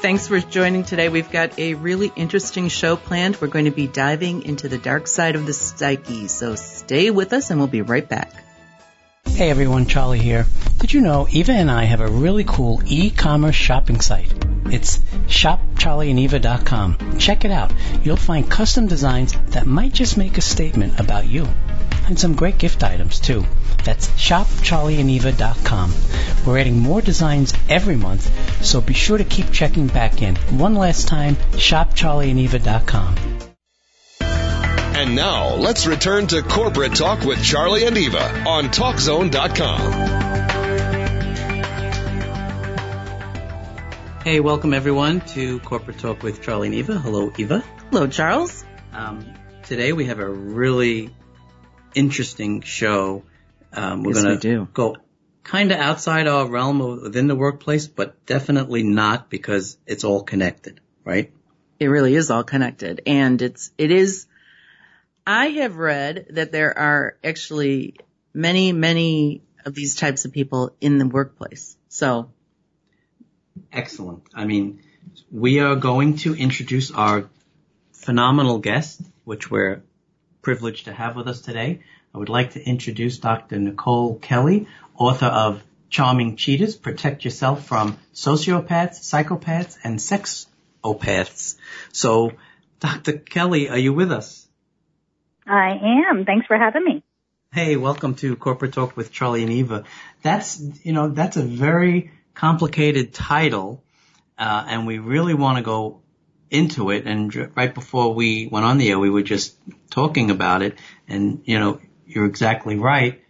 Thanks for joining today. We've got a really interesting show planned. We're going to be diving into the dark side of the psyche. So stay with us and we'll be right back. Hey everyone, Charlie here. Did you know Eva and I have a really cool e-commerce shopping site? It's shopcharlieandeva.com. Check it out. You'll find custom designs that might just make a statement about you. And some great gift items too. That's shopcharlieandeva.com. We're adding more designs every month, so be sure to keep checking back in. One last time, shopcharlieandeva.com. And now, let's return to Corporate Talk with Charlie and Eva on TalkZone.com. Hey, welcome everyone to Corporate Talk with Charlie and Eva. Hello, Eva. Hello, Charles. Um, today we have a really interesting show um, we're yes, going to go kind of outside our realm of, within the workplace, but definitely not because it's all connected, right? It really is all connected. And it's, it is, I have read that there are actually many, many of these types of people in the workplace. So. Excellent. I mean, we are going to introduce our phenomenal guest, which we're privileged to have with us today. I would like to introduce Dr. Nicole Kelly, author of Charming Cheaters, Protect Yourself from Sociopaths, Psychopaths, and Sexopaths. So, Dr. Kelly, are you with us? I am. Thanks for having me. Hey, welcome to Corporate Talk with Charlie and Eva. That's, you know, that's a very complicated title, uh, and we really want to go into it. And right before we went on the air, we were just talking about it. And, you know, you're exactly right.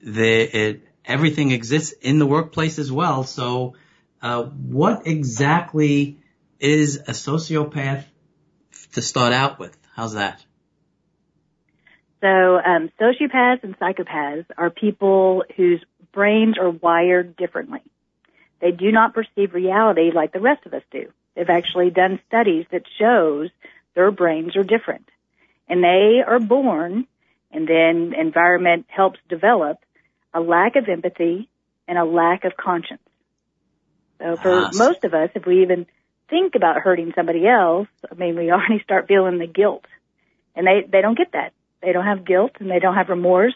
It, everything exists in the workplace as well. So, uh, what exactly is a sociopath to start out with? How's that? So, um, sociopaths and psychopaths are people whose brains are wired differently. They do not perceive reality like the rest of us do. They've actually done studies that shows their brains are different. And they are born and then environment helps develop a lack of empathy and a lack of conscience. So for uh, most of us, if we even think about hurting somebody else, I mean, we already start feeling the guilt. And they, they don't get that. They don't have guilt and they don't have remorse.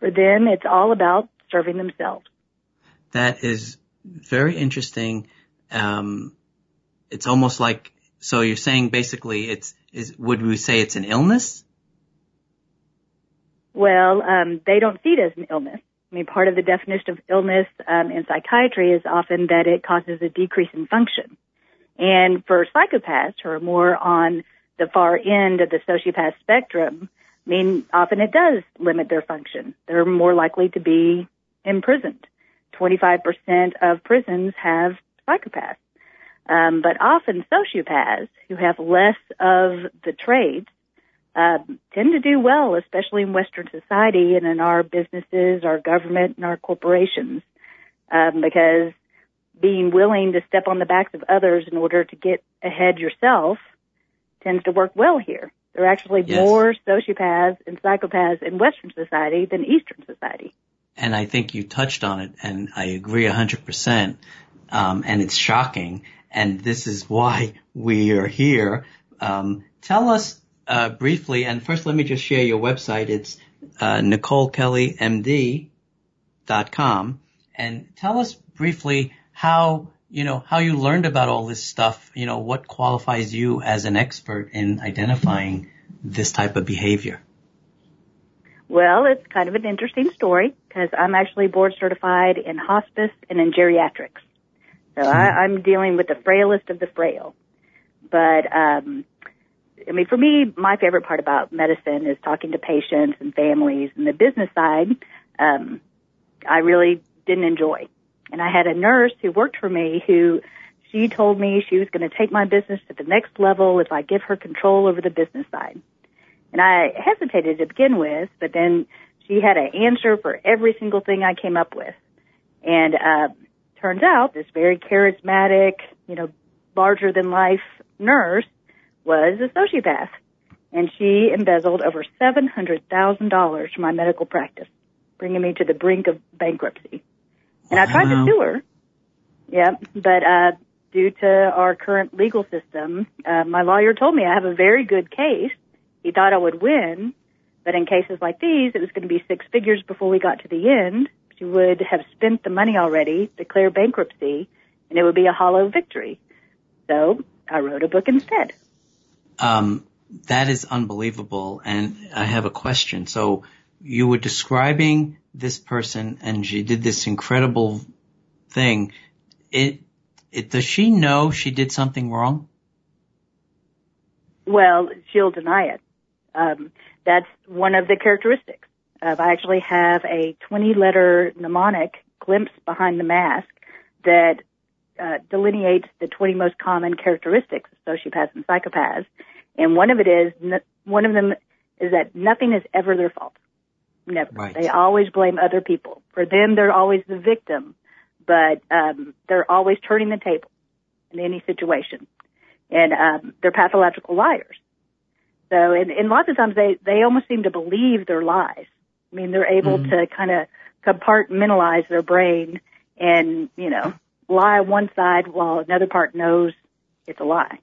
For them, it's all about serving themselves. That is very interesting. Um, it's almost like, so you're saying basically it's, is, would we say it's an illness? Well, um, they don't see it as an illness. I mean, part of the definition of illness um, in psychiatry is often that it causes a decrease in function. And for psychopaths who are more on the far end of the sociopath spectrum, I mean, often it does limit their function. They're more likely to be imprisoned. 25% of prisons have psychopaths. Um, but often sociopaths who have less of the traits uh, tend to do well, especially in Western society and in our businesses, our government, and our corporations, um, because being willing to step on the backs of others in order to get ahead yourself tends to work well here. There are actually yes. more sociopaths and psychopaths in Western society than Eastern society. And I think you touched on it, and I agree 100%. Um, and it's shocking, and this is why we are here. Um, tell us uh, briefly, and first let me just share your website. It's uh, NicoleKellyMD.com, and tell us briefly how you know how you learned about all this stuff. You know what qualifies you as an expert in identifying this type of behavior. Well, it's kind of an interesting story because I'm actually board certified in hospice and in geriatrics. So hmm. I, I'm dealing with the frailest of the frail. But um, I mean, for me, my favorite part about medicine is talking to patients and families. And the business side, um, I really didn't enjoy. And I had a nurse who worked for me who she told me she was going to take my business to the next level if I give her control over the business side. And I hesitated to begin with, but then she had an answer for every single thing I came up with. And uh, turns out this very charismatic, you know, larger than life nurse was a sociopath. And she embezzled over $700,000 from my medical practice, bringing me to the brink of bankruptcy. And I tried to sue her. Yeah, but uh, due to our current legal system, uh, my lawyer told me I have a very good case. He thought I would win, but in cases like these, it was going to be six figures before we got to the end. She would have spent the money already, declare bankruptcy, and it would be a hollow victory. So I wrote a book instead. Um, that is unbelievable. And I have a question. So you were describing this person and she did this incredible thing. It, it, does she know she did something wrong? Well, she'll deny it. Um, that's one of the characteristics. Of, I actually have a 20 letter mnemonic glimpse behind the mask that uh, delineates the 20 most common characteristics of sociopaths and psychopaths. And one of it is, one of them is that nothing is ever their fault. Never. Right. They always blame other people. For them, they're always the victim, but um, they're always turning the table in any situation. And um, they're pathological liars. So, and, and lots of times they, they almost seem to believe their lies. I mean, they're able mm-hmm. to kind of compartmentalize their brain and, you know, lie on one side while another part knows it's a lie.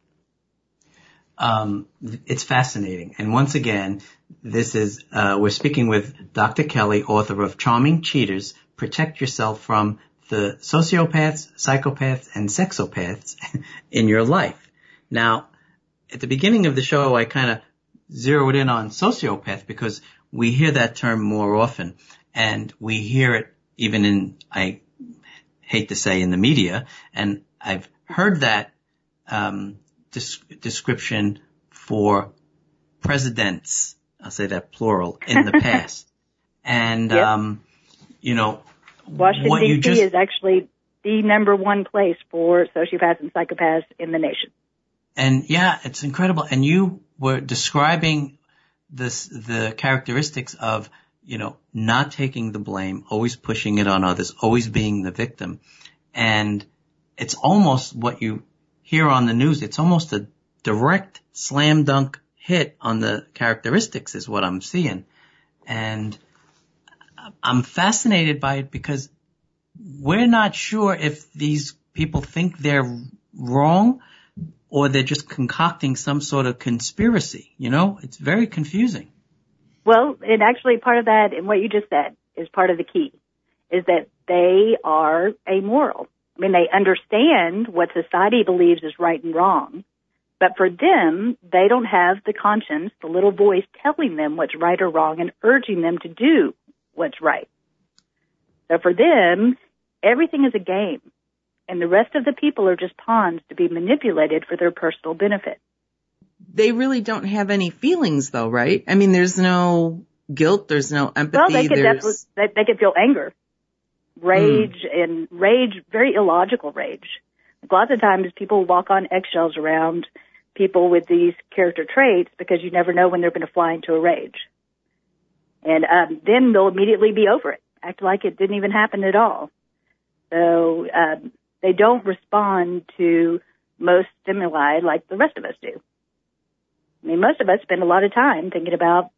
Um, it's fascinating. And once again, this is, uh, we're speaking with Dr. Kelly, author of Charming Cheaters, Protect Yourself from the Sociopaths, Psychopaths, and Sexopaths in Your Life. Now, at the beginning of the show, I kind of zeroed in on sociopath because we hear that term more often and we hear it even in, I hate to say in the media, and I've heard that, um, description for presidents. I'll say that plural in the past. And, yep. um, you know, Washington D.C. Just... is actually the number one place for sociopaths and psychopaths in the nation. And yeah, it's incredible. And you were describing this, the characteristics of, you know, not taking the blame, always pushing it on others, always being the victim. And it's almost what you hear on the news. It's almost a direct slam dunk hit on the characteristics is what I'm seeing. And I'm fascinated by it because we're not sure if these people think they're wrong or they're just concocting some sort of conspiracy. You know, it's very confusing. Well, and actually part of that and what you just said is part of the key is that they are amoral. I mean, they understand what society believes is right and wrong, but for them, they don't have the conscience, the little voice telling them what's right or wrong and urging them to do what's right. So for them, everything is a game and the rest of the people are just pawns to be manipulated for their personal benefit. They really don't have any feelings though, right? I mean, there's no guilt, there's no empathy. Well, they could definitely, they, they could feel anger, rage, mm. and rage, very illogical rage. Like lots of times people walk on eggshells around people with these character traits because you never know when they're going to fly into a rage. And um, then they'll immediately be over it, act like it didn't even happen at all. So um, they don't respond to most stimuli like the rest of us do. I mean, most of us spend a lot of time thinking about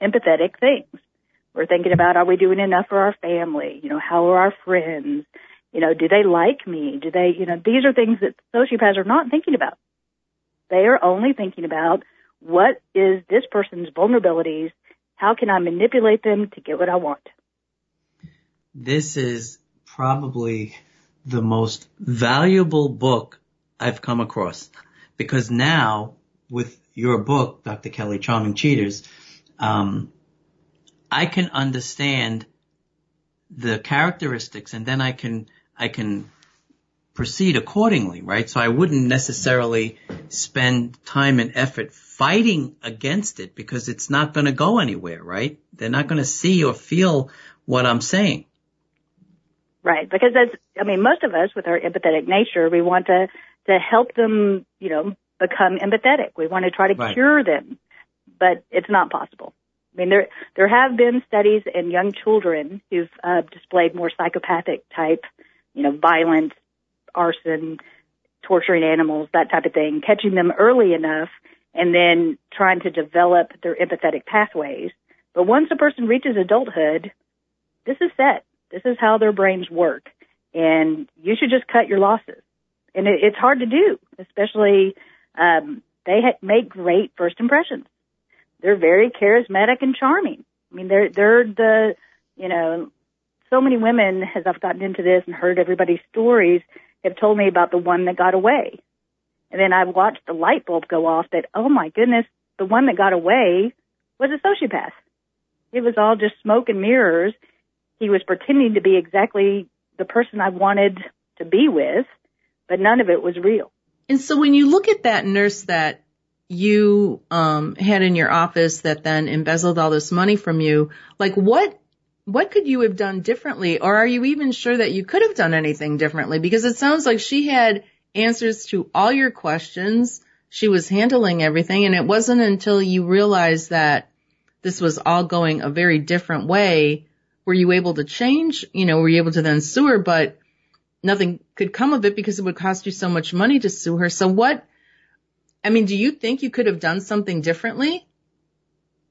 empathetic things. We're thinking about are we doing enough for our family? You know, how are our friends? You know, do they like me? Do they, you know, these are things that sociopaths are not thinking about. They are only thinking about what is this person's vulnerabilities? How can I manipulate them to get what I want? This is probably the most valuable book I've come across because now with your book, Dr. Kelly, Charming Cheaters, um, I can understand the characteristics and then I can, I can proceed accordingly, right? So I wouldn't necessarily spend time and effort fighting against it because it's not going to go anywhere, right? They're not going to see or feel what I'm saying. Right, because that's, I mean, most of us with our empathetic nature, we want to, to help them, you know, become empathetic. We want to try to Right. cure them, but it's not possible. I mean, there, there have been studies in young children who've, uh, displayed more psychopathic type, you know, violence, arson, torturing animals, that type of thing, catching them early enough and then trying to develop their empathetic pathways. But once a person reaches adulthood, this is set. This is how their brains work. And you should just cut your losses. And it, it's hard to do, especially, um, they ha- make great first impressions. They're very charismatic and charming. I mean, they're, they're the, you know, so many women, as I've gotten into this and heard everybody's stories, have told me about the one that got away. And then I've watched the light bulb go off that, oh my goodness, the one that got away was a sociopath. It was all just smoke and mirrors. He was pretending to be exactly the person I wanted to be with, but none of it was real. And so when you look at that nurse that you um, had in your office that then embezzled all this money from you, like what what could you have done differently, or are you even sure that you could have done anything differently? Because it sounds like she had answers to all your questions. She was handling everything, and it wasn't until you realized that this was all going a very different way were you able to change. You know, were you able to then sue her, but nothing could come of it because it would cost you so much money to sue her. So what? I mean, do you think you could have done something differently?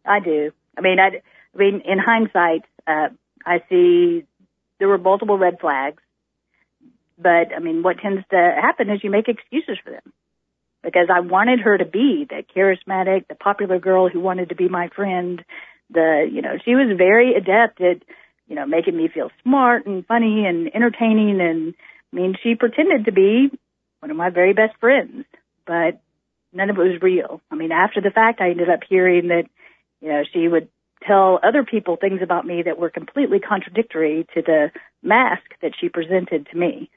I do. I mean, I, I mean, in hindsight, uh, I see there were multiple red flags, but I mean, what tends to happen is you make excuses for them because I wanted her to be the charismatic, the popular girl who wanted to be my friend. The, you know, she was very adept at, you know, making me feel smart and funny and entertaining. And I mean, she pretended to be one of my very best friends, but none of it was real. I mean, after the fact, I ended up hearing that, you know, she would tell other people things about me that were completely contradictory to the mask that she presented to me.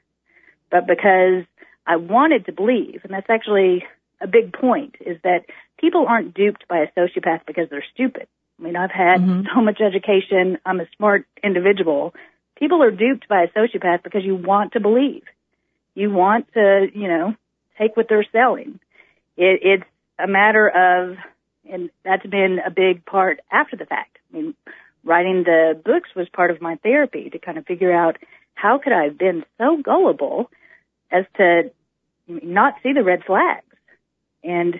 But because I wanted to believe, and that's actually a big point, is that people aren't duped by a sociopath because they're stupid. I mean, I've had Mhm. so much education. I'm a smart individual. People are duped by a sociopath because you want to believe. You want to, you know, take what they're selling. It, it's a matter of, and that's been a big part after the fact. I mean, writing the books was part of my therapy to kind of figure out how could I have been so gullible as to not see the red flags. And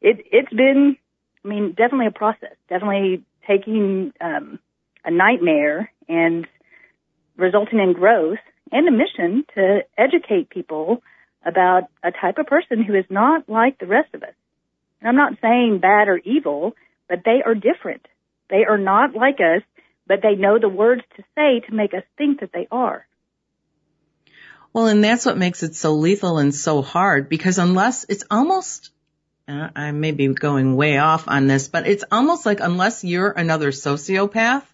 it, it's been, I mean, definitely a process, definitely taking, um, a nightmare and resulting in growth and a mission to educate people about a type of person who is not like the rest of us. And I'm not saying bad or evil, but they are different. They are not like us, but they know the words to say to make us think that they are. Well, and that's what makes it so lethal and so hard because unless it's almost, I may be going way off on this, but it's almost like unless you're another sociopath,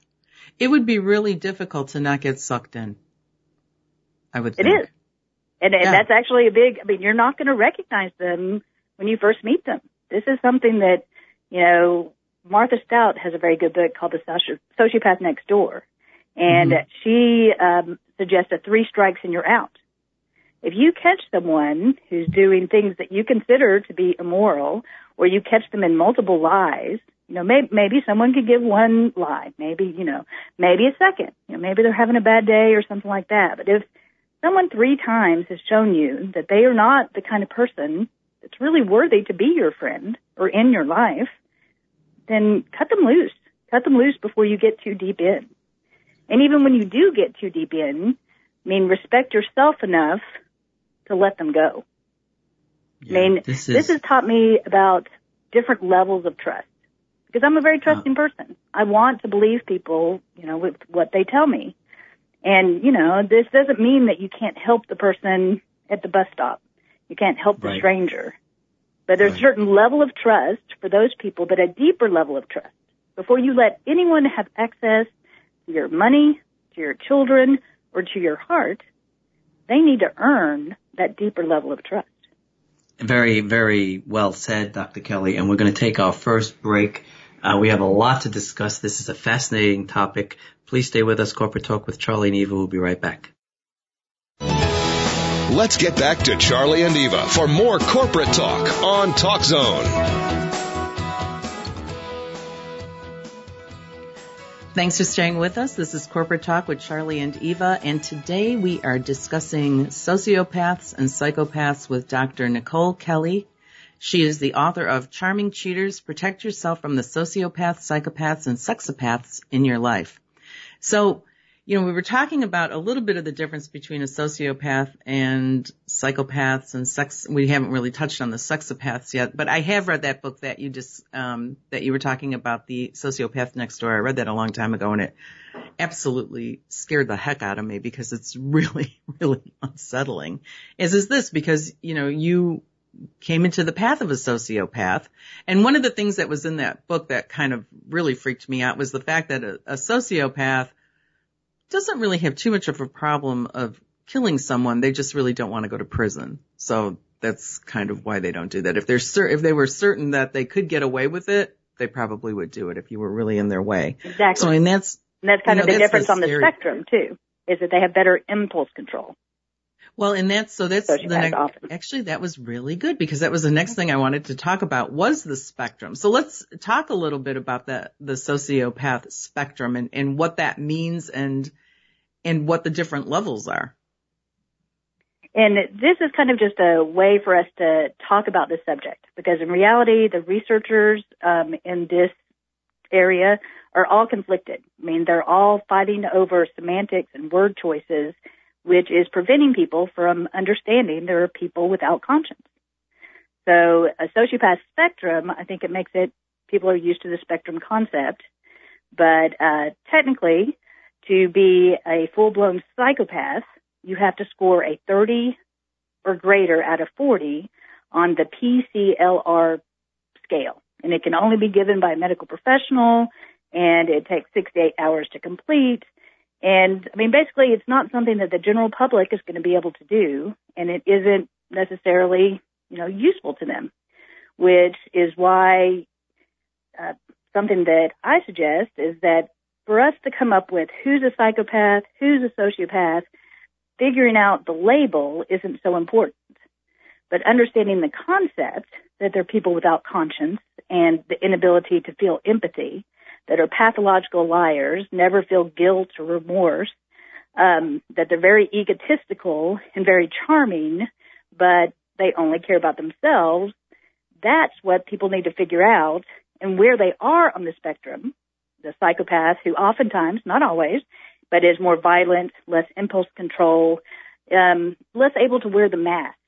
it would be really difficult to not get sucked in. I would It think. is. And, and Yeah. that's actually a big, I mean, you're not going to recognize them when you first meet them. This is something that, you know, Martha Stout has a very good book called The Soci- Sociopath Next Door. And she um, suggests a three strikes and you're out. If you catch someone who's doing things that you consider to be immoral, or you catch them in multiple lies, you know, maybe, maybe someone could give one lie, maybe, you know, maybe a second, you know, maybe they're having a bad day or something like that. But if someone three times has shown you that they are not the kind of person that's really worthy to be your friend or in your life, then cut them loose. Cut them loose before you get too deep in. And even when you do get too deep in, I mean, respect yourself enough to let them go. Yeah, I mean, this this, has taught me about different levels of trust because I'm a very trusting uh. person. I want to believe people, you know, with what they tell me. And, you know, this doesn't mean that you can't help the person at the bus stop. You can't help the Right. stranger. But there's Right. a certain level of trust for those people, but a deeper level of trust. Before you let anyone have access to your money, to your children, or to your heart, they need to earn that deeper level of trust. very, very well said, Dr. Kelly. And we're going to take our first break. Uh, we have a lot to discuss. This is a fascinating topic. Please stay with us. Corporate Talk with Charlie and Eva. We'll be right back. Let's get back to Charlie and Eva for more corporate talk on Talk Zone. Thanks for staying with us. This is Corporate Talk with Charlie and Eva, and today we are discussing sociopaths and psychopaths with Dr. Nicole Kelly. She is the author of Charming Cheaters, Protect Yourself from the Sociopaths, Psychopaths, and Sexopaths in Your Life. So, you know, we were talking about a little bit of the difference between a sociopath and psychopaths and sex. We haven't really touched on the sexopaths yet, but I have read that book that you just, um, that you were talking about, the sociopath next door. I read that a long time ago and it absolutely scared the heck out of me because it's really, really unsettling. As is this because, you know, you came into the path of a sociopath. And one of the things that was in that book that kind of really freaked me out was the fact that a, a sociopath doesn't really have too much of a problem of killing someone. They just really don't want to go to prison. So that's kind of why they don't do that. If they're cer- if they were certain that they could get away with it, they probably would do it if you were really in their way. Exactly. So and that's and that's kind you of the difference the on the spectrum too, is that they have better impulse control. Well, and that's so that's Sociopaths the next. often. Actually, that was really good because that was the next thing I wanted to talk about was the spectrum. So let's talk a little bit about the the sociopath spectrum and and what that means and and what the different levels are. And this is kind of just a way for us to talk about this subject because in reality, the researchers um, in this area are all conflicted. I mean, they're all fighting over semantics and word choices, which is preventing people from understanding there are people without conscience. So a sociopath spectrum, I think it makes it, people are used to the spectrum concept, but uh, technically, to be a full-blown psychopath, you have to score a 30 or greater out of 40 on the PCLR scale. And it can only be given by a medical professional and it takes six to eight hours to complete. And I mean, basically it's not something that the general public is going to be able to do and it isn't necessarily, you know, useful to them, which is why uh, something that I suggest is that for us to come up with who's a psychopath, who's a sociopath, figuring out the label isn't so important. But understanding the concept that they're people without conscience and the inability to feel empathy, that are pathological liars, never feel guilt or remorse, um, that they're very egotistical and very charming, but they only care about themselves. That's what people need to figure out and where they are on the spectrum. The psychopath who oftentimes, not always, but is more violent, less impulse control, um, less able to wear the mask,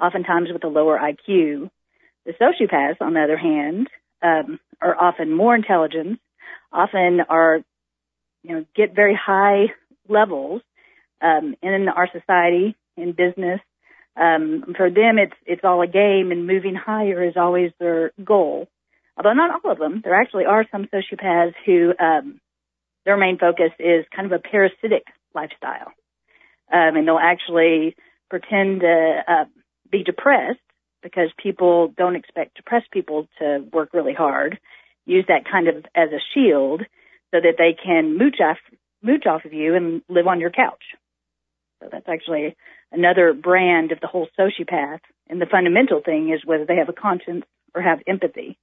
oftentimes with a lower IQ. The sociopaths, on the other hand, um, are often more intelligent, often are, you know, get very high levels um, in our society, in business. Um, for them, it's it's all a game, and moving higher is always their goal. Although not all of them, there actually are some sociopaths who um, their main focus is kind of a parasitic lifestyle. Um, and they'll actually pretend to uh, be depressed because people don't expect depressed people to work really hard. Use that kind of as a shield so that they can mooch off, mooch off of you and live on your couch. So that's actually another brand of the whole sociopath. And the fundamental thing is whether they have a conscience or have empathy.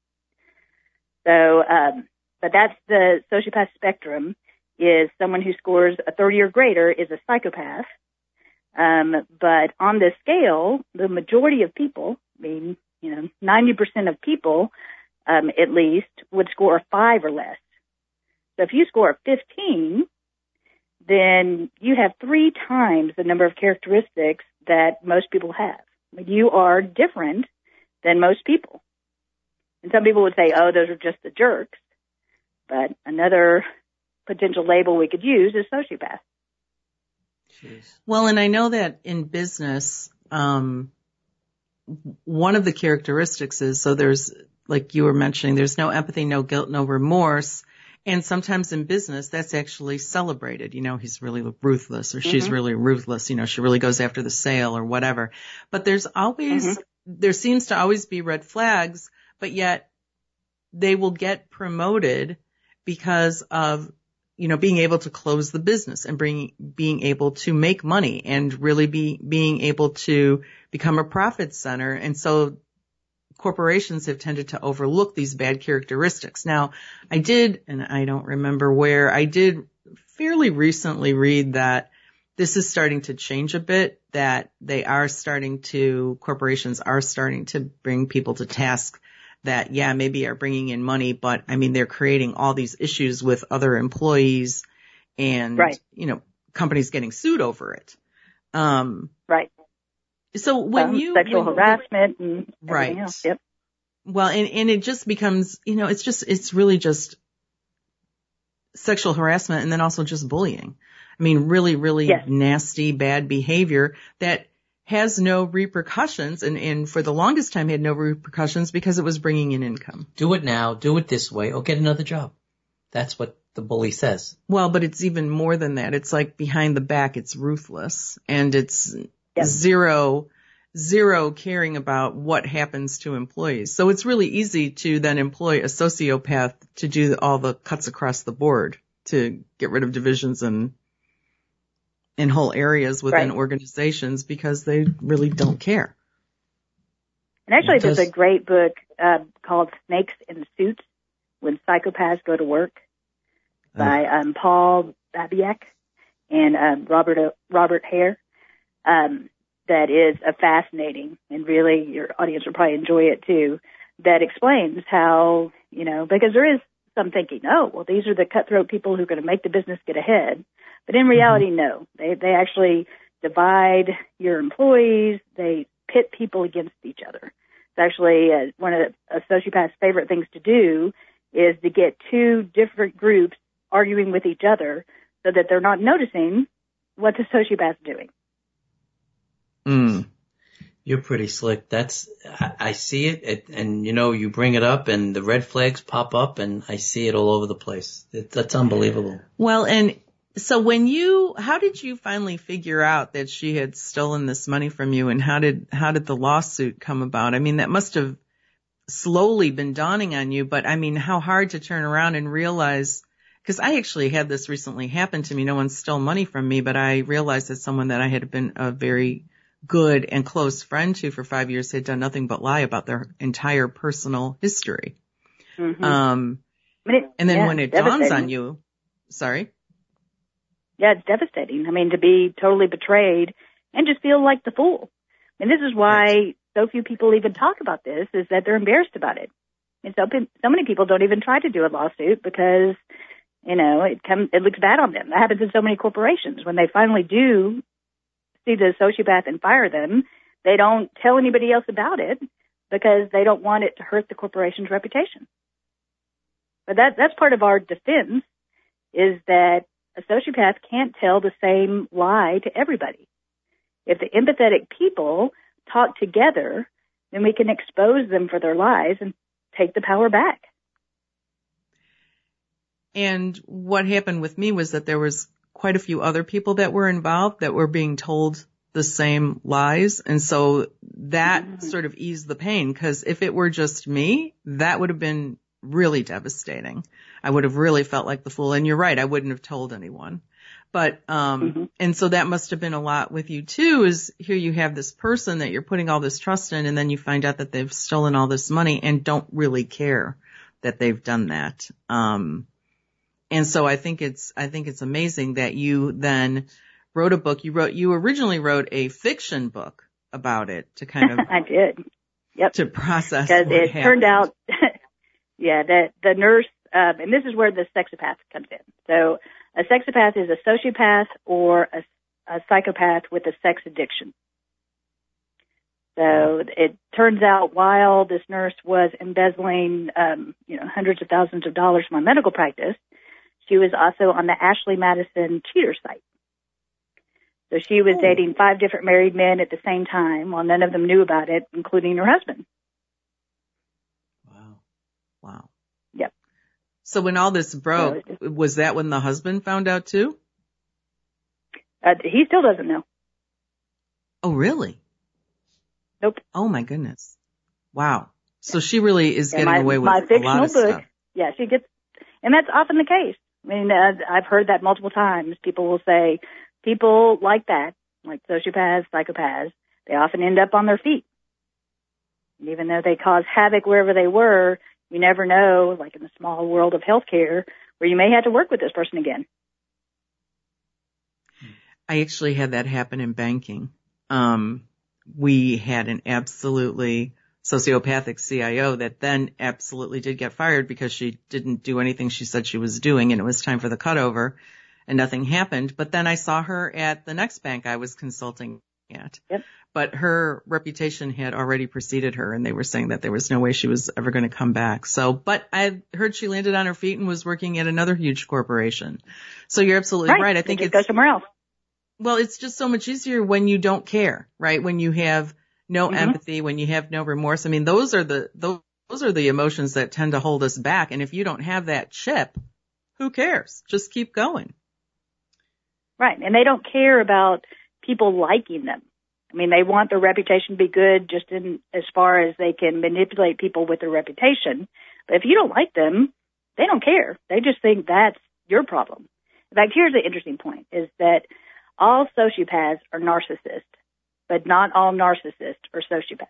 So, um, but that's the sociopath spectrum is someone who scores a 30 or greater is a psychopath. Um, but on this scale, the majority of people, I mean, you know, 90% of people, um, at least would score a five or less. So if you score a 15, then you have three times the number of characteristics that most people have. I mean, you are different than most people. And some people would say, oh, those are just the jerks. But another potential label we could use is sociopath. Well, and I know that in business, um, one of the characteristics is so there's like you were mentioning, there's no empathy, no guilt, no remorse. And sometimes in business, that's actually celebrated. You know, he's really ruthless or she's really ruthless. You know, she really goes after the sale or whatever. But there's always, there seems to always be red flags, but yet they will get promoted because of you know, being able to close the business and bring, being able to make money and really be, being able to become a profit center. And so corporations have tended to overlook these bad characteristics. Now, I did, and I don't remember where, I did fairly recently read that this is starting to change a bit, that they are starting to, corporations are starting to bring people to task that, yeah, maybe are bringing in money, but I mean, they're creating all these issues with other employees and, right. you know, companies getting sued over it. Um, right. So when um, you sexual when, harassment and right, else. yep. Well, and and it just becomes, you know, it's just it's really just sexual harassment and then also just bullying. I mean, really, really yes. nasty, bad behavior that has no repercussions and, and for the longest time had no repercussions because it was bringing in income. Do it now, do it this way, or get another job. That's what the bully says. Well, but it's even more than that. It's like behind the back, it's ruthless and it's Yes. zero, zero caring about what happens to employees. So it's really easy to then employ a sociopath to do all the cuts across the board to get rid of divisions and in whole areas within Right. organizations because they really don't care. And actually, there's a great book uh, called Snakes in Suits When Psychopaths Go to Work by um, Paul Babiak and um, Robert uh, Robert Hare. Um, that is a fascinating, and really your audience will probably enjoy it too. That explains how you know because there is some thinking, oh well, these are the cutthroat people who are going to make the business get ahead, but in reality, no. They they actually divide your employees. They pit people against each other. It's actually uh, one of a sociopath's favorite things to do is to get two different groups arguing with each other so that they're not noticing what the sociopath's doing. Mm. You're pretty slick. That's, I, I see it, it, and you know, you bring it up and the red flags pop up and I see it all over the place. It, that's unbelievable. Well, and so when you, how did you finally figure out that she had stolen this money from you and how did, how did the lawsuit come about? I mean, that must have slowly been dawning on you, but I mean, how hard to turn around and realize, cause I actually had this recently happen to me. No one stole money from me, but I realized that someone that I had been a very good and close friend to for five years had done nothing but lie about their entire personal history. Mm-hmm. Um, it- and then yeah, when it dawns on you, sorry. Yeah, it's devastating. I mean, to be totally betrayed and just feel like the fool. And this is why so few people even talk about this is that they're embarrassed about it. And so, so many people don't even try to do a lawsuit because, you know, it comes, it looks bad on them. That happens in so many corporations. When they finally do see the sociopath and fire them, they don't tell anybody else about it because they don't want it to hurt the corporation's reputation. But that, that's part of our defense is that a sociopath can't tell the same lie to everybody. If the empathetic people talk together, then we can expose them for their lies and take the power back. And what happened with me was that there was quite a few other people that were involved that were being told the same lies. And so that sort of eased the pain because if it were just me, that would have been really devastating. I would have really felt like the fool. And you're right. I wouldn't have told anyone. But, um, Mhm. and so that must have been a lot with you too, is here you have this person that you're putting all this trust in and then you find out that they've stolen all this money and don't really care that they've done that. Um, and so I think it's, I think it's amazing that you then wrote a book. You wrote, you originally wrote a fiction book about it to kind of, I did. Yep. To process Because it turned out, yeah, that the nurse, um, and this is where the sexopath comes in. So a sexopath is a sociopath or a, a psychopath with a sex addiction. So it turns out while this nurse was embezzling, um, you know, hundreds of thousands of dollars from my medical practice, she was also on the Ashley Madison cheater site. So she was dating five different married men at the same time while none of them knew about it, including her husband. Wow. Wow. Yep. So when all this broke, So was that when the husband found out too? Uh, he still doesn't know. Oh, really? Nope. Oh my goodness. Wow. So she really is Yeah, getting my, away with my a lot fictional of book. stuff. Yeah, she gets, and that's often the case. I mean, uh, I've heard that multiple times. People will say, people like that, like sociopaths, psychopaths, they often end up on their feet. And even though they cause havoc wherever they were, you never know, like in the small world of healthcare, where you may have to work with this person again. I actually had that happen in banking. Um, we had an absolutely sociopathic CIO that then absolutely did get fired because she didn't do anything she said she was doing and it was time for the cutover and nothing happened. But then I saw her at the next bank I was consulting at. Yep. But her reputation had already preceded her and they were saying that there was no way she was ever going to come back. So, but I heard she landed on her feet and was working at another huge corporation. So you're absolutely right. right. I think just it's go somewhere else. Well, it's just so much easier when you don't care, right? When you have no Mhm. empathy, when you have no remorse. I mean, those are the, those, those are the emotions that tend to hold us back. And if you don't have that chip, who cares? Just keep going. Right. And they don't care about people liking them. I mean, they want their reputation to be good just in as far as they can manipulate people with their reputation. But if you don't like them, they don't care. They just think that's your problem. In fact, here's the interesting point is that all sociopaths are narcissists, but not all narcissists are sociopaths.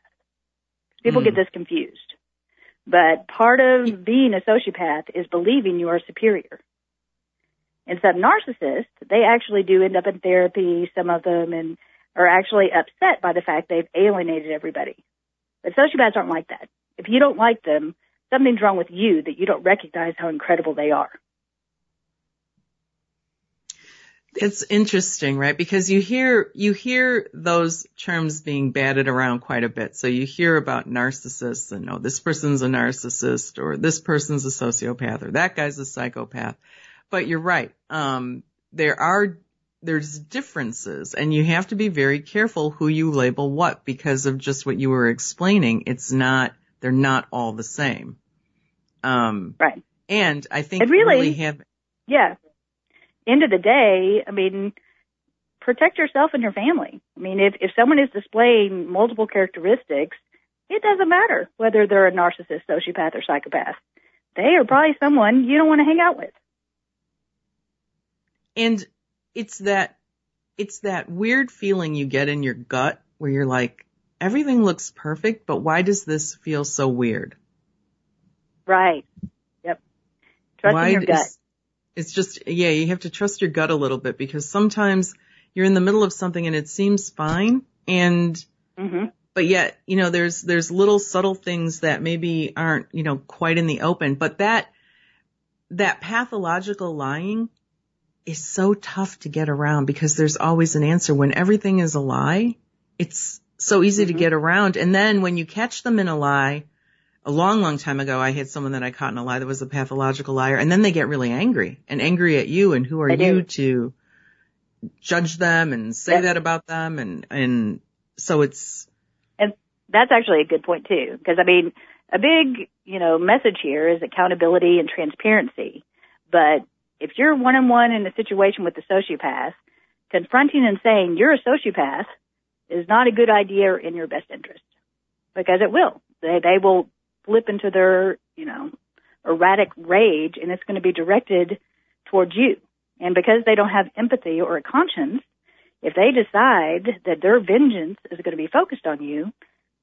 People Hmm. get this confused. But part of being a sociopath is believing you are superior. And some narcissists, they actually do end up in therapy, some of them, and are actually upset by the fact they've alienated everybody. But sociopaths aren't like that. If you don't like them, something's wrong with you that you don't recognize how incredible they are. It's interesting, right? Because you hear, you hear those terms being batted around quite a bit. So you hear about narcissists and oh, this person's a narcissist or this person's a sociopath or that guy's a psychopath. But you're right. Um, there are, there's differences and you have to be very careful who you label what because of just what you were explaining. It's not, they're not all the same. Um, Right. and I think It really- really have, Yeah. End of the day, I mean, protect yourself and your family. I mean, if, if someone is displaying multiple characteristics, it doesn't matter whether they're a narcissist, sociopath, or psychopath. They are probably someone you don't want to hang out with. And it's that, it's that weird feeling you get in your gut where you're like, everything looks perfect, but why does this feel so weird? Right. Yep. Trust why in your gut. is- it's just, yeah, you have to trust your gut a little bit because sometimes you're in the middle of something and it seems fine and, hmm but yet, you know, there's, there's little subtle things that maybe aren't, you know, quite in the open, but that, that pathological lying is so tough to get around because there's always an answer. When everything is a lie, it's so easy to Mhm. get around. And then when you catch them in a lie, a long, long time ago, I had someone that I caught in a lie that was a pathological liar and then they get really angry and angry at you and who are They you do. to judge them and say Yep. that about them and, and so it's, And That's actually a good point too, because I mean, a big, you know, message here is accountability and transparency. But if you're one on one in a situation with a sociopath, confronting and saying you're a sociopath is not a good idea or in your best interest because it will. They, they will flip into their, you know, erratic rage and it's going to be directed towards you. And because they don't have empathy or a conscience, if they decide that their vengeance is going to be focused on you,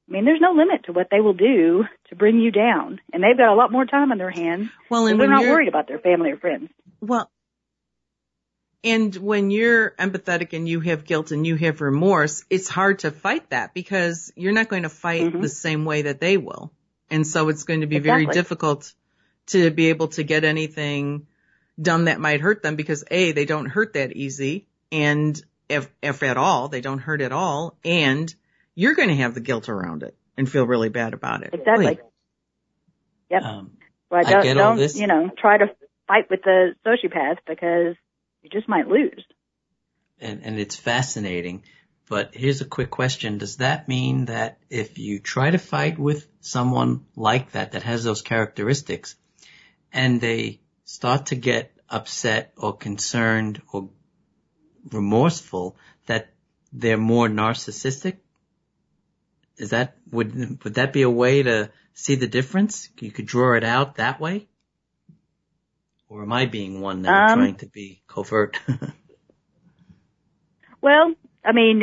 I mean, there's no limit to what they will do to bring you down. And they've got a lot more time on their hands. well, And they're not worried about their family or friends. Well, and when you're empathetic and you have guilt and you have remorse, it's hard to fight that because you're not going to fight Mhm. the same way that they will. And so it's going to be very difficult to be able to get anything done that might hurt them because A, they don't hurt that easy. And if, if at all, they don't hurt at all. And you're going to have the guilt around it and feel really bad about it. Exactly. Yep. Um, Well, don't, get don't this. you know, try to fight with the sociopath because you just might lose. and, and it's fascinating. But here's a quick question. Does that mean that if you try to fight with someone like that, that has those characteristics, and they start to get upset or concerned or remorseful, that they're more narcissistic? Is that, would, would that be a way to see the difference? You could draw it out that way? Or am I being one now, um, trying to be covert? well, I mean,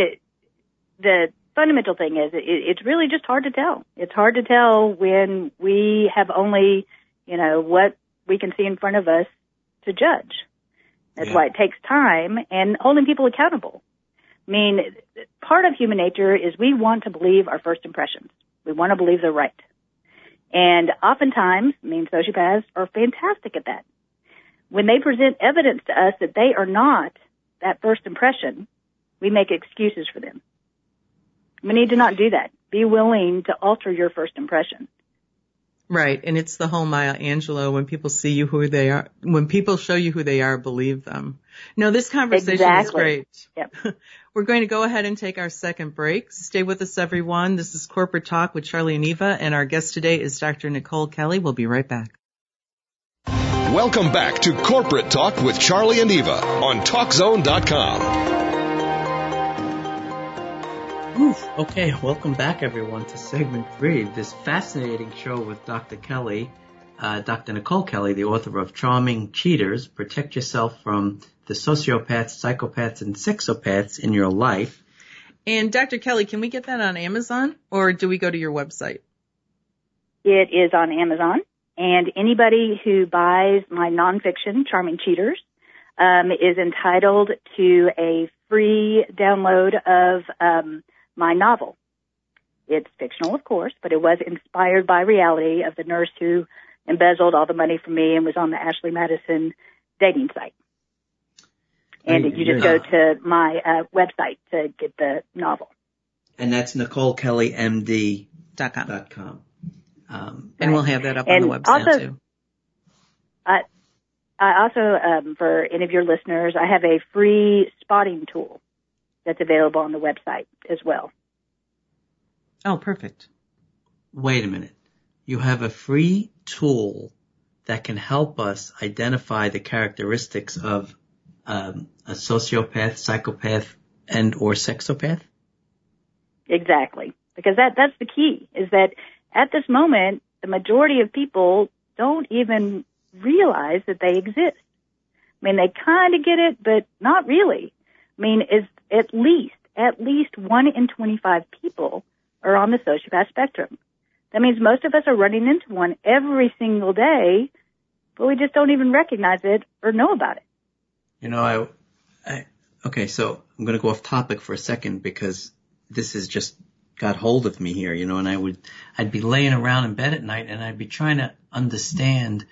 the fundamental thing is it, it's really just hard to tell. It's hard to tell when we have only, you know, what we can see in front of us to judge. That's yeah. why it takes time and holding people accountable. I mean, part of human nature is we want to believe our first impressions. We want to believe they're right. And oftentimes, I mean, sociopaths are fantastic at that. When they present evidence to us that they are not that first impression, we make excuses for them. We need to not do that. Be willing to alter your first impression. Right. And it's the whole Maya Angelou, when people see you who they are, when people show you who they are, believe them. No, this conversation exactly. is great. Yep. We're going to go ahead and take our second break. Stay with us everyone. This is Corporate Talk with Charlie and Eva and our guest today is Dr. Nicole Kelly. We'll be right back. Welcome back to Corporate Talk with Charlie and Eva on TalkZone.com. Okay, welcome back everyone to segment three, this fascinating show with Dr. Kelly, uh, Dr. Nicole Kelly, the author of Charming Cheaters, Protect Yourself from the Sociopaths, Psychopaths, and Sexopaths in Your Life. And Dr. Kelly, can we get that on Amazon or do we go to your website? It is on Amazon and anybody who buys my nonfiction, Charming Cheaters, um, is entitled to a free download of um, my novel. It's fictional, of course, but it was inspired by reality of the nurse who embezzled all the money from me and was on the Ashley Madison dating site. And you just go to my uh, website to get the novel. And that's NicoleKellyMD.com. Dot com. Um, and right. we'll have that up and on the website also, too. I, I also, um, for any of your listeners, I have a free spotting tool that's available on the website as well. Oh, perfect. Wait a minute. You have a free tool that can help us identify the characteristics of um, a sociopath, psychopath, and or sexopath? Exactly. Because that, that's the key, is that at this moment, the majority of people don't even realize that they exist. I mean, they kind of get it, but not really. I mean, is at least, at least one in 25 people are on the sociopath spectrum. That means most of us are running into one every single day, but we just don't even recognize it or know about it. You know, I, I okay, so I'm going to go off topic for a second because this has just got hold of me here, you know, and I would, I'd be laying around in bed at night and I'd be trying to understand,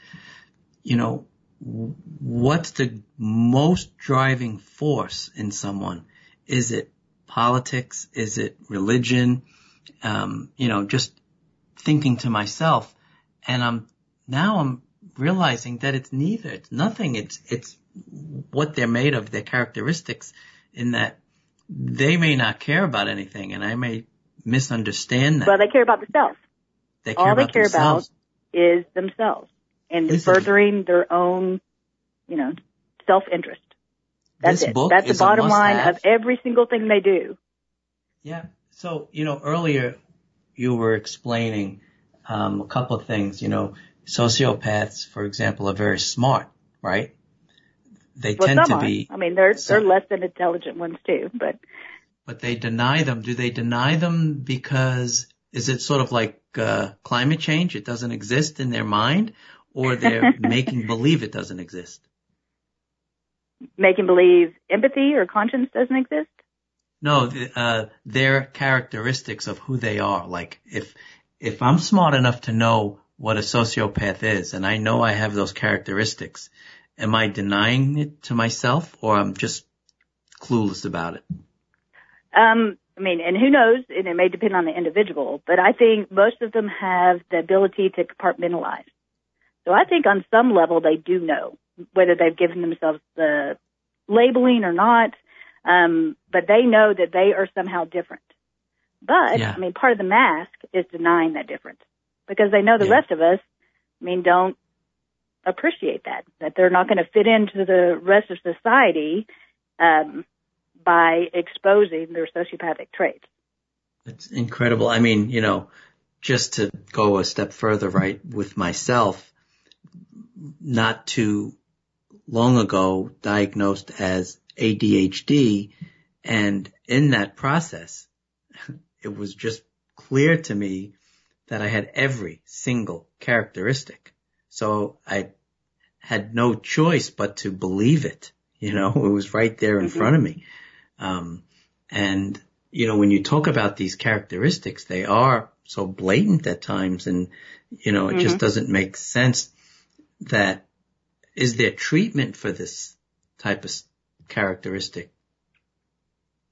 you know, what's the most driving force in someone? Is it politics? Is it religion? Um, you know, just thinking to myself, and I'm now I'm realizing that it's neither. It's nothing. It's it's what they're made of, their characteristics, in that they may not care about anything, and I may misunderstand that. Well, they care about themselves. They care All about they care themselves. about is themselves and Listen, furthering their own, you know, self-interest. That's it. That's the bottom line have. of every single thing they do. Yeah. So, you know, earlier you were explaining um, a couple of things. You know, sociopaths, for example, are very smart, right? They well, tend to are. be. I mean, they're they're less than intelligent ones too, but. But they deny them. Do they deny them because is it sort of like uh, climate change? It doesn't exist in their mind, or they're making believe it doesn't exist? Making believe empathy or conscience doesn't exist? No, uh, their characteristics of who they are. Like if, if I'm smart enough to know what a sociopath is and I know I have those characteristics, am I denying it to myself or I'm just clueless about it? Um, I mean, and who knows, and it may depend on the individual, but I think most of them have the ability to compartmentalize. So I think on some level they do know whether they've given themselves the labeling or not, um, but they know that they are somehow different. But yeah. I mean, part of the mask is denying that difference because they know the yeah. rest of us, I mean, don't appreciate that that they're not going to fit into the rest of society um, by exposing their sociopathic traits. It's incredible. I mean, you know, just to go a step further, right, with myself, not too long ago diagnosed as ADHD. And in that process, it was just clear to me that I had every single characteristic. So I had no choice but to believe it. You know, it was right there in mm-hmm. front of me. Um, and you know, when you talk about these characteristics, they are so blatant at times and, you know, it mm-hmm. just doesn't make sense that is there treatment for this type of characteristic?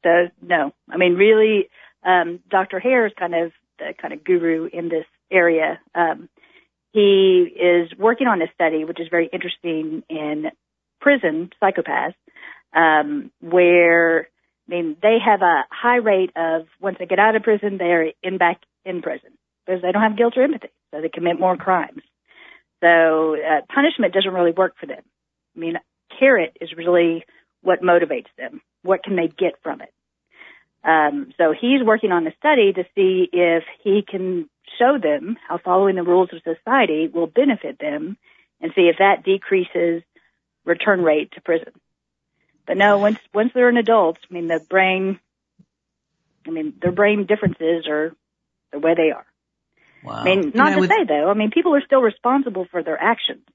The, no. I mean, really, um, Dr. Hare is kind of the kind of guru in this area. Um, he is working on a study, which is very interesting in prison psychopaths, um, where I mean, they have a high rate of once they get out of prison, they're in back in prison because they don't have guilt or empathy, so they commit more crimes. So uh, punishment doesn't really work for them. I mean, carrot is really what motivates them. What can they get from it? Um, so he's working on a study to see if he can show them how following the rules of society will benefit them and see if that decreases return rate to prison. But no, once once they're an adult, I mean the brain, I mean their brain differences are the way they are. Wow. I mean, not to would... say though, I mean people are still responsible for their actions. I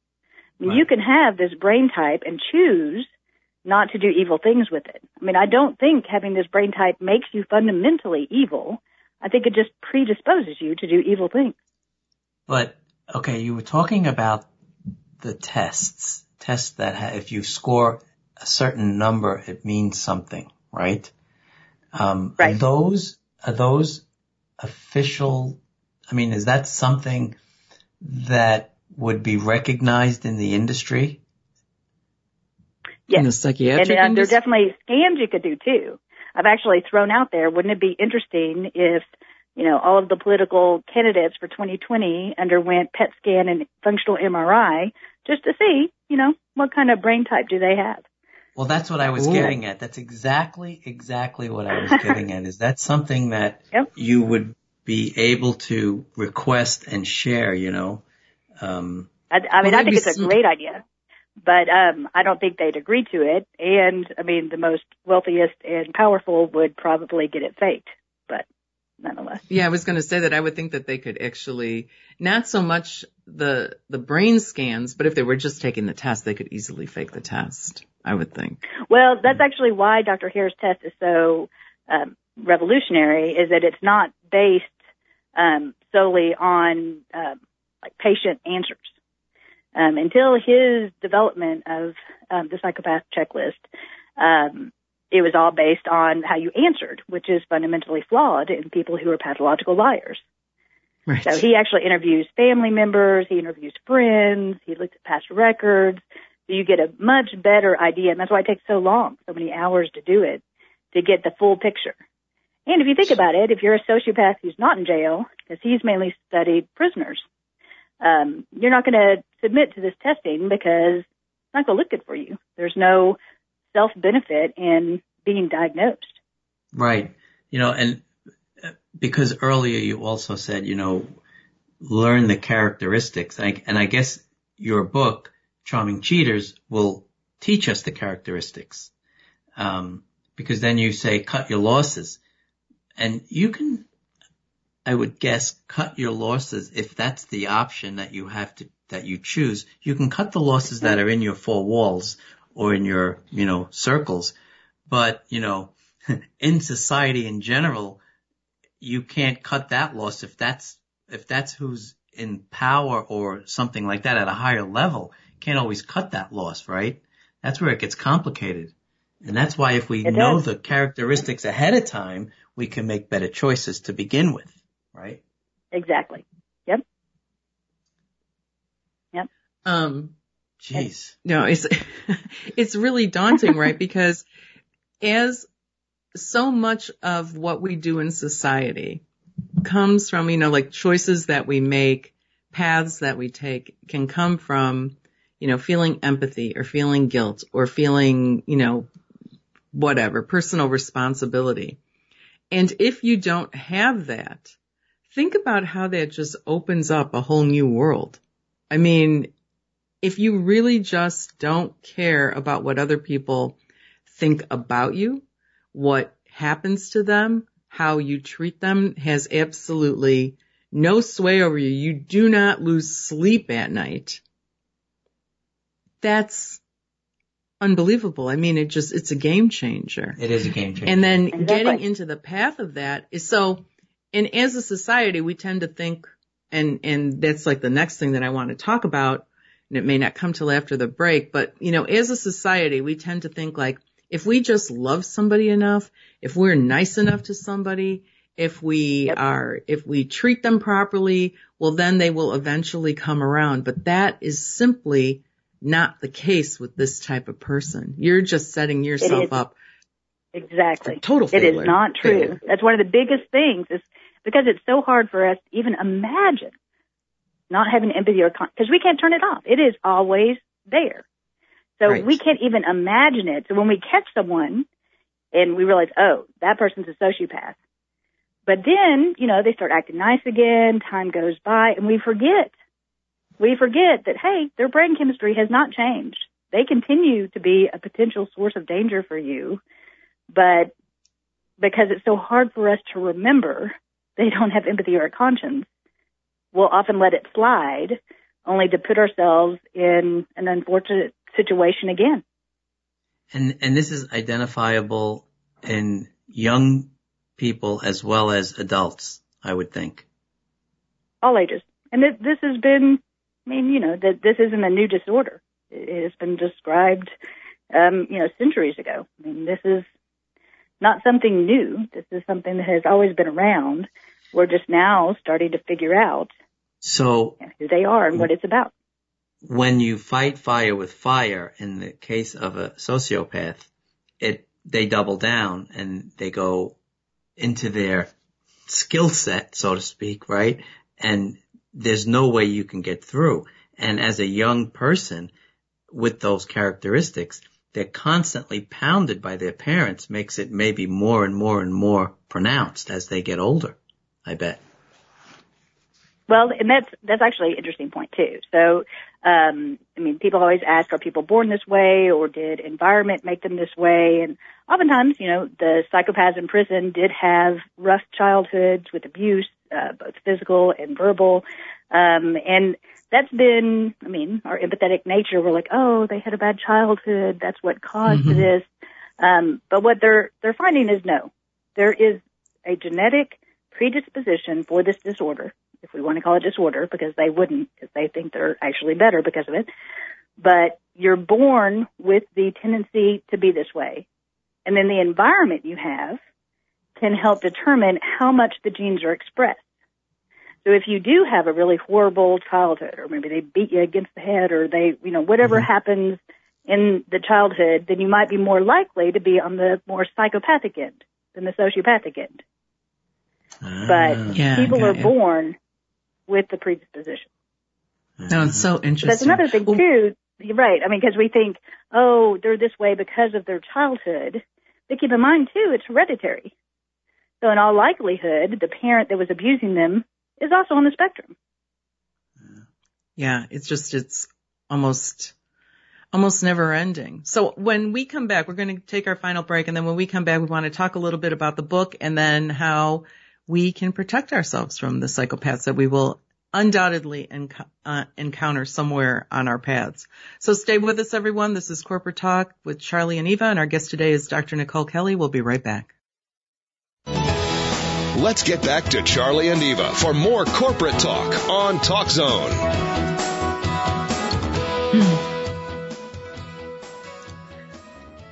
mean, right. you can have this brain type and choose not to do evil things with it. I mean, I don't think having this brain type makes you fundamentally evil. I think it just predisposes you to do evil things. But okay, you were talking about the tests, tests that ha- if you score a certain number, it means something, right? Um, right. Are those, are those official, I mean, is that something that would be recognized in the industry? Yes. In the psychiatric and, and there are definitely scams you could do too. I've actually thrown out there, wouldn't it be interesting if, you know, all of the political candidates for 2020 underwent PET scan and functional MRI just to see, you know, what kind of brain type do they have? Well, that's what I was Ooh. getting at. That's exactly, exactly what I was getting at. Is that something that yep. you would be able to request and share, you know? Um, I, I mean, well, I think it's a great idea, but, um, I don't think they'd agree to it. And I mean, the most wealthiest and powerful would probably get it faked, but nonetheless. Yeah, I was going to say that I would think that they could actually, not so much the, the brain scans, but if they were just taking the test, they could easily fake the test. I would think. Well, that's actually why Dr. Hare's test is so um, revolutionary, is that it's not based um, solely on uh, like patient answers. Um, until his development of um, the psychopath checklist, um, it was all based on how you answered, which is fundamentally flawed in people who are pathological liars. Right. So he actually interviews family members, he interviews friends, he looks at past records, so you get a much better idea. And that's why it takes so long, so many hours to do it, to get the full picture. And if you think about it, if you're a sociopath who's not in jail, because he's mainly studied prisoners, um, you're not going to submit to this testing because it's not going to look good for you. There's no self benefit in being diagnosed. Right. You know, and uh, because earlier you also said, you know, learn the characteristics. And I guess your book charming cheaters will teach us the characteristics. Um, because then you say cut your losses and you can, I would guess, cut your losses if that's the option that you have to, that you choose. You can cut the losses that are in your four walls or in your, you know, circles. But, you know, in society in general, you can't cut that loss if that's, if that's who's in power or something like that at a higher level can't always cut that loss, right? That's where it gets complicated. And that's why if we know the characteristics ahead of time, we can make better choices to begin with, right? Exactly. Yep. Yep. Um, jeez. No, it's, it's really daunting, right? Because as so much of what we do in society comes from, you know, like choices that we make, paths that we take can come from you know, feeling empathy or feeling guilt or feeling, you know, whatever, personal responsibility. And if you don't have that, think about how that just opens up a whole new world. I mean, if you really just don't care about what other people think about you, what happens to them, how you treat them has absolutely no sway over you. You do not lose sleep at night. That's unbelievable. I mean, it just, it's a game changer. It is a game changer. And then Exactly. getting into the path of that is so, and as a society, we tend to think, and, and that's like the next thing that I want to talk about, and it may not come till after the break, but you know, as a society, we tend to think like, if we just love somebody enough, if we're nice enough to somebody, if we Yep. are, if we treat them properly, well then they will eventually come around. But that is simply not the case with this type of person. You're just setting yourself is. up Exactly. Total It failure. is not true. Failure. That's one of the biggest things is because it's so hard for us to even imagine not having empathy or because we can't turn it off. It is always there. So Right. we can't even imagine it. So when we catch someone and we realize, oh, that person's a sociopath. But then, you know, they start acting nice again, time goes by and we forget. We forget that, hey, their brain chemistry has not changed. They continue to be a potential source of danger for you but because it's so hard for us to remember, they don't have empathy or a conscience. We'll often let it slide, only to put ourselves in an unfortunate situation again. And and this is identifiable in young people as well as adults, I would think. All ages, and this, this has been, I mean, you know, that this isn't a new disorder. It has been described, um, you know, centuries ago. I mean, this is not something new. This is something that has always been around. We're just now starting to figure out So who they are and what it's about. when you fight fire with fire, in the case of a sociopath, it they double down and they go into their skill set, so to speak, right? And there's no way you can get through. And as a young person with those characteristics, they're constantly pounded by their parents makes it maybe more and more and more pronounced as they get older. I bet. Well, and that's that's actually an interesting point too. So, um, I mean, people always ask, are people born this way, or did environment make them this way? And oftentimes, you know, the psychopaths in prison did have rough childhoods with abuse, uh, both physical and verbal, um, and that's been, I mean, our empathetic nature. We're like, oh, they had a bad childhood. That's what caused Mhm. this. Um, but what they're they're finding is no, there is a genetic predisposition for this disorder if we want to call it disorder, because they wouldn't, because they think they're actually better because of it. But you're born with the tendency to be this way. And then the environment you have can help determine how much the genes are expressed. So if you do have a really horrible childhood, or maybe they beat you against the head, or they, you know, whatever happens in the childhood, then you might be more likely to be on the more psychopathic end than the sociopathic end. But Ah. Yeah, people got are you. born with the predisposition. No, it's so But interesting. that's another thing Well, too. You're right. I mean, because we think, oh, they're this way because of their childhood. But keep in mind too, it's hereditary. So in all likelihood, the parent that was abusing them is also on the spectrum. Yeah, it's just, it's almost, almost never ending. So when we come back, we're going to take our final break. And then when we come back, we want to talk a little bit about the book and then how we can protect ourselves from the psychopaths that we will undoubtedly enc- uh, encounter somewhere on our paths. So stay with us, everyone. This is Corporate Talk with Charlie and Eva, and our guest today is Dr. Nicole Kelly. We'll be right back. Let's get back to Charlie and Eva for more corporate talk on Talk Zone.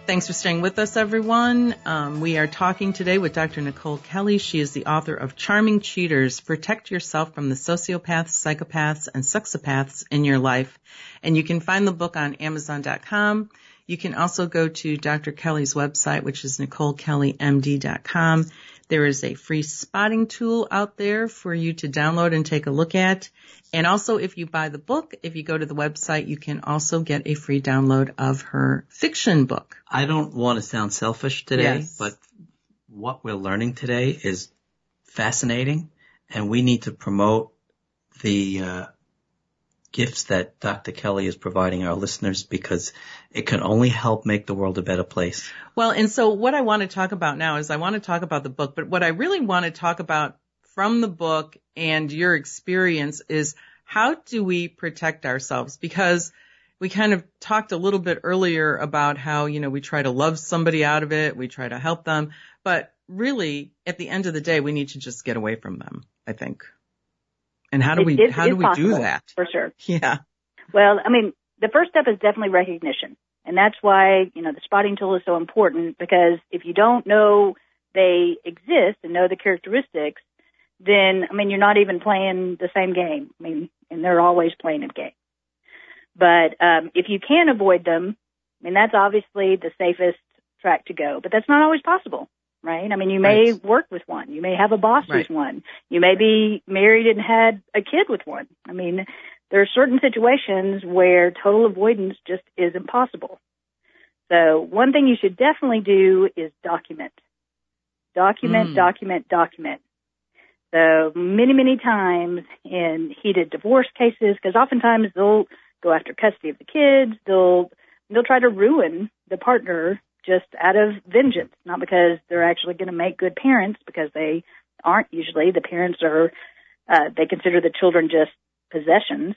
Thanks for staying with us, everyone. Um, we are talking today with Dr. Nicole Kelly. She is the author of Charming Cheaters, Protect Yourself from the Sociopaths, Psychopaths, and Sexopaths in Your Life. And you can find the book on Amazon.com. You can also go to Dr. Kelly's website, which is NicoleKellyMD.com. There is a free spotting tool out there for you to download and take a look at. And also, if you buy the book, if you go to the website, you can also get a free download of her fiction book. I don't want to sound selfish today, Yes. but what we're learning today is fascinating and we need to promote the, uh, gifts that Dr. Kelly is providing our listeners because it can only help make the world a better place. Well, and so what I want to talk about now is I want to talk about the book, but what I really want to talk about from the book and your experience is how do we protect ourselves? Because we kind of talked a little bit earlier about how, you know, we try to love somebody out of it. We try to help them, but really at the end of the day, we need to just get away from them, I think. And how do It we, is- how do we possible, do that? For sure. Yeah. Well, I mean, the first step is definitely recognition. And that's why, you know, the spotting tool is so important because if you don't know they exist and know the characteristics, then, I mean, you're not even playing the same game. I mean, and they're always playing a game. But, um, if you can avoid them, I mean, that's obviously the safest track to go, but that's not always possible, right? I mean, you may Right. work with one. You may have a boss Right. who's one. You may be married and had a kid with one. I mean, there are certain situations where total avoidance just isn't possible. So one thing you should definitely do is document. Document, Mm. document, document. So many, many times in heated divorce cases, because oftentimes they'll go after custody of the kids, they'll they'll try to ruin the partner just out of vengeance, not because they're actually going to make good parents, because they aren't usually. The parents are uh, they consider the children just possessions,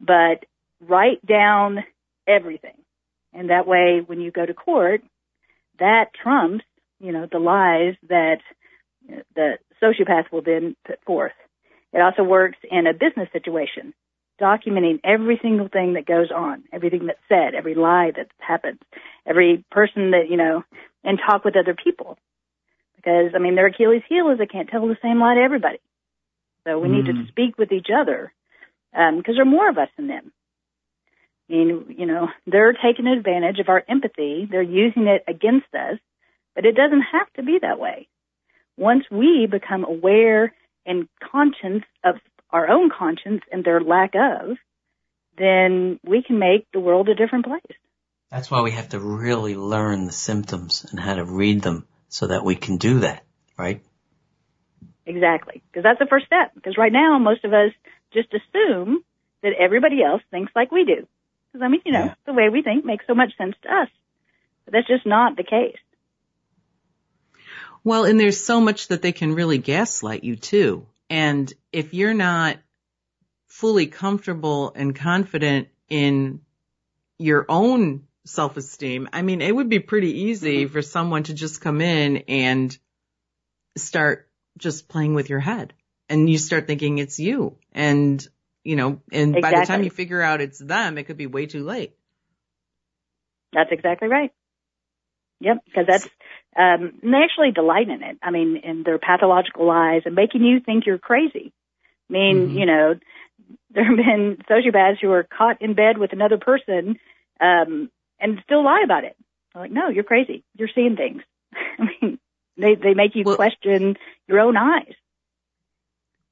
but write down everything. And that way, when you go to court, that trumps, you know, the lies that the sociopath will then put forth. It also works in a business situation, documenting every single thing that goes on, everything that's said, every lie that happens, every person that, you know, and talk with other people. Because, I mean, their Achilles heel is they can't tell the same lie to everybody. So we need to Mm. speak with each other because there are more of us than them. I mean, you know, they're taking advantage of our empathy. They're using it against us, but it doesn't have to be that way. Once we become aware and conscious of our own conscience and their lack of, then we can make the world a different place. That's why we have to really learn the symptoms and how to read them so that we can do that, right? Exactly. Because that's the first step. Because right now, most of us just assume that everybody else thinks like we do. Because I mean, you know, Yeah. the way we think makes so much sense to us. But that's just not the case. Well, and there's so much that they can really gaslight you too. And if you're not fully comfortable and confident in your own self-esteem, I mean, it would be pretty easy mm-hmm. for someone to just come in and start just playing with your head and you start thinking it's you. And, you know, and by the time you figure out it's them, it could be way too late. That's exactly right. Yep, because that's um, and they actually delight in it. I mean, in their pathological lies and making you think you're crazy. I mean, Mhm. you know, there have been sociopaths who are caught in bed with another person um, and still lie about it. They're like, no, you're crazy. You're seeing things. I mean, they they make you Well- question your own eyes.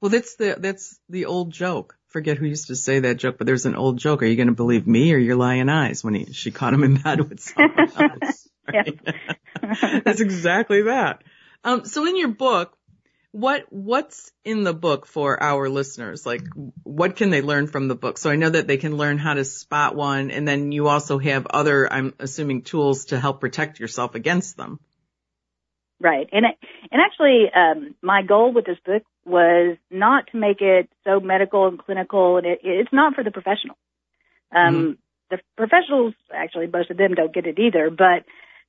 Well, that's the, that's the old joke. Forget who used to say that joke, but there's an old joke. Are you going to believe me or your lying eyes when he, she caught him in bed with someone else? that's exactly that. Um, so in your book, what, what's in the book for our listeners? Like, what can they learn from the book? So I know that they can learn how to spot one and then you also have other, I'm assuming tools to help protect yourself against them. Right. And it, and actually, um, my goal with this book was not to make it so medical and clinical, and it, it's not for the professional. Um, The professionals, actually, most of them don't get it either. But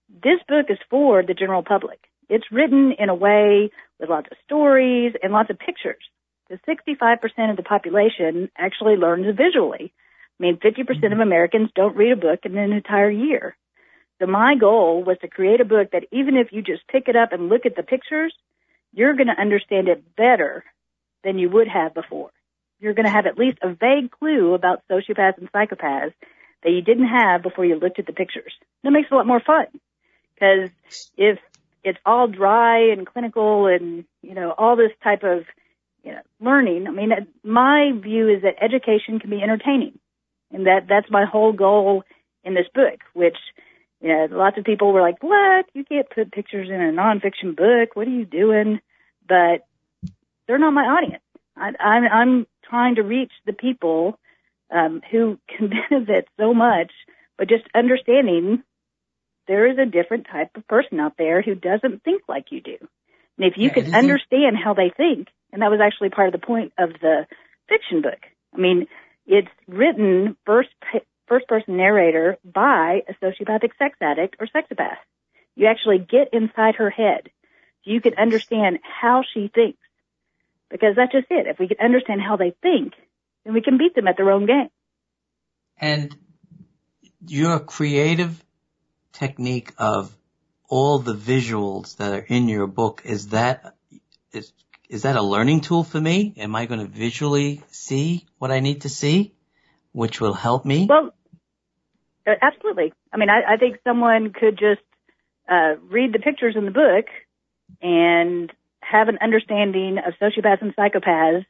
this book is for the general public. It's written in a way with lots of stories and lots of pictures. Because 65% of the population actually learns visually. I mean, 50% mm-hmm. of Americans don't read a book in an entire year. So my goal was to create a book that even if you just pick it up and look at the pictures, you're going to understand it better than you would have before. You're going to have at least a vague clue about sociopaths and psychopaths that you didn't have before you looked at the pictures. That makes it a lot more fun because if it's all dry and clinical and, you know, all this type of, you know, learning, I mean, my view is that education can be entertaining. And that, that's my whole goal in this book, which, you know, lots of people were like, what? You can't put pictures in a nonfiction book. What are you doing? But they're not my audience. I, I'm, I'm trying to reach the people um, who can benefit so much, but just understanding there is a different type of person out there who doesn't think like you do. And if you Yeah, can understand how they think, and that was actually part of the point of the fiction book. I mean, it's written first first person narrator by a sociopathic sex addict or sexopath. You actually get inside her head. So you can understand how she thinks. Because that's just it. If we can understand how they think, then we can beat them at their own game. And your creative technique of all the visuals that are in your book, is that, is, is that a learning tool for me? Am I going to visually see what I need to see, which will help me? Well, uh, absolutely. I mean, I, I think someone could just uh, read the pictures in the book and have an understanding of sociopaths and psychopaths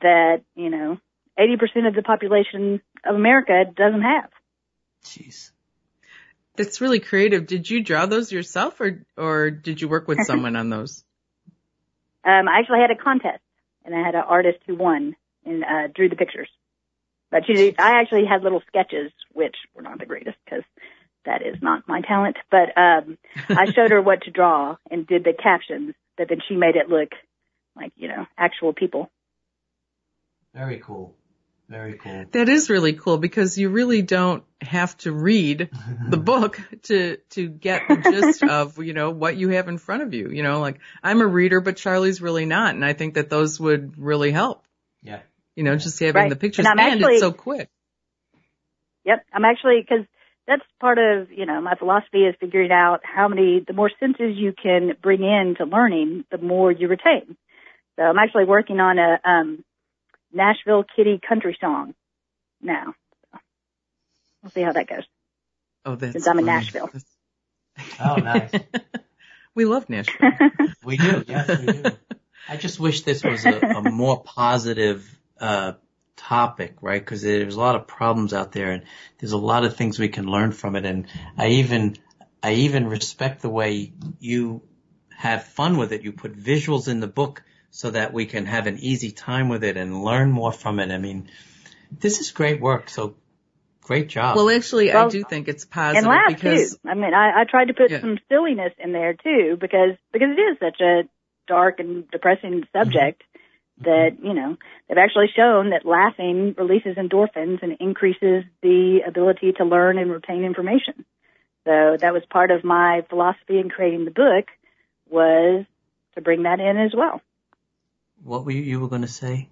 that, you know, 80% of the population of America doesn't have. Jeez. That's really creative. Did you draw those yourself or, or did you work with someone on those? Um, I actually had a contest and I had an artist who won and uh, drew the pictures. But she, I actually had little sketches, which were not the greatest because that is not my talent. But um, I showed her what to draw and did the captions, but then she made it look like you know actual people. Very cool. Very cool. That is really cool because you really don't have to read the book to to get the gist of you know what you have in front of you. You know, like I'm a reader, but Charlie's really not, and I think that those would really help. Yeah. You know, just having Right. the pictures And and, actually- it's so quick. Yep, I'm actually because that's part of you know my philosophy is figuring out how many the more senses you can bring in to learning, the more you retain. So I'm actually working on a um, Nashville Kitty country song now. So we'll see how that goes. Oh, that's Since I'm in funny. Nashville. Oh, nice. we love Nashville. We do. Yes, we do. I just wish this was a, a more positive uh, topic, right? Because there's a lot of problems out there, and there's a lot of things we can learn from it. And I even, I even respect the way you have fun with it. You put visuals in the book so that we can have an easy time with it and learn more from it. I mean, this is great work. So great job. well, actually, I do think it's and positive laugh because too. I mean, I, I tried to put Yeah. some silliness in there too because because it is such a dark and depressing subject mm-hmm. that you know they've actually shown that laughing releases endorphins and increases the ability to learn and retain information. So that was part of my philosophy in creating the book was to bring that in as well. What were you, you were going to say?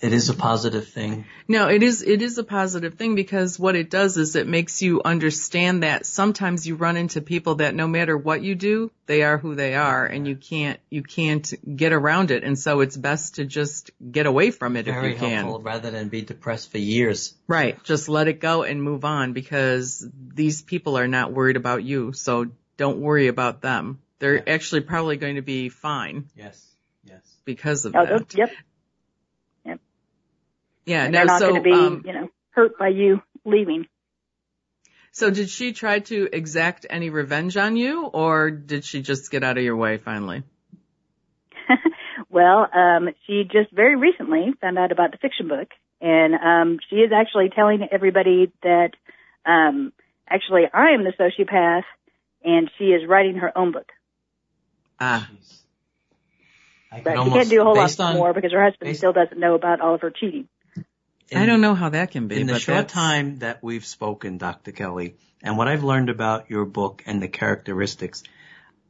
It is a positive thing. No, it is, it is a positive thing because what it does is it makes you understand that sometimes you run into people that no matter what you do, they are who they are and you can't, you can't get around it. And so it's best to just get away from it Very if you can. rather than be depressed for years. Right. Just let it go and move on because these people are not worried about you. So don't worry about them. They're Yeah. actually probably going to be fine Yes. Yes. Because of Oh, that. yep. Yeah. And No, they're not so, going to be, um, you know, hurt by you leaving. So did she try to exact any revenge on you or did she just get out of your way finally? well, um, she just very recently found out about the fiction book, and um, she is actually telling everybody that um, actually I am the sociopath, and she is writing her own book. Ah, Jeez. I could But she almost, can't do a whole lot on, more because her husband based- still doesn't know about all of her cheating. in- I don't know how that can be, In the but short that's, time that we've spoken, Dr. Kelly, and what I've learned about your book and the characteristics,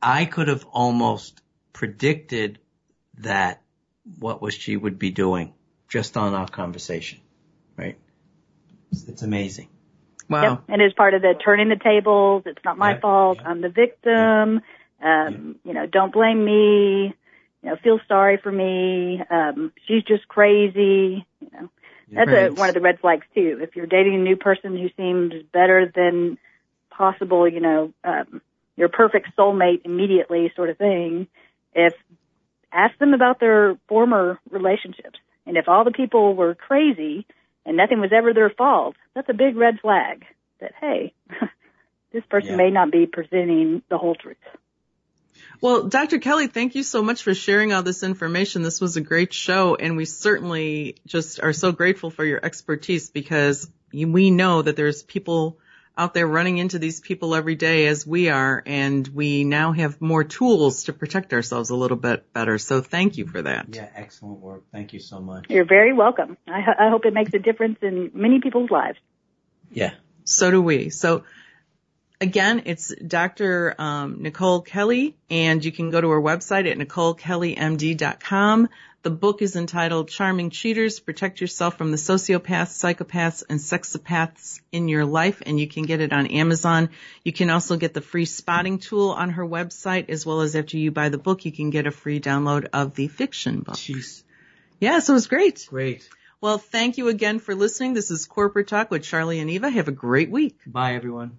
I could have almost predicted that what was she would be doing just on our conversation, right? It's, it's amazing. wow. Yep. And as part of the turning the tables, it's not my Yep, fault. yep. I'm the victim. Um, you know, don't blame me. You know, feel sorry for me. Um, she's just crazy. You know, that's a, one of the red flags too. If you're dating a new person who seems better than possible, you know, um, your perfect soulmate immediately sort of thing. If ask them about their former relationships, and if all the people were crazy and nothing was ever their fault, that's a big red flag. That hey, this person Yeah. may not be presenting the whole truth. Well, Dr. Kelly, thank you so much for sharing all this information. This was a great show and we certainly just are so grateful for your expertise because we know that there's people out there running into these people every day as we are and we now have more tools to protect ourselves a little bit better. So thank you for that. Yeah, excellent work. Thank you so much. You're very welcome. I, ho- I hope it makes a difference in many people's lives. Yeah. So do we. So again, it's Dr. Um, Nicole Kelly, and you can go to her website at nicolekellymd.com. The book is entitled Charming Cheaters, Protect Yourself from the Sociopaths, Psychopaths, and Sexopaths in Your Life, and you can get it on Amazon. You can also get the free spotting tool on her website, as well as after you buy the book, you can get a free download of the fiction book. Jeez. Yeah, so it was great. Great. Well, thank you again for listening. This is Corporate Talk with Charlie and Eva. Have a great week. Bye, everyone.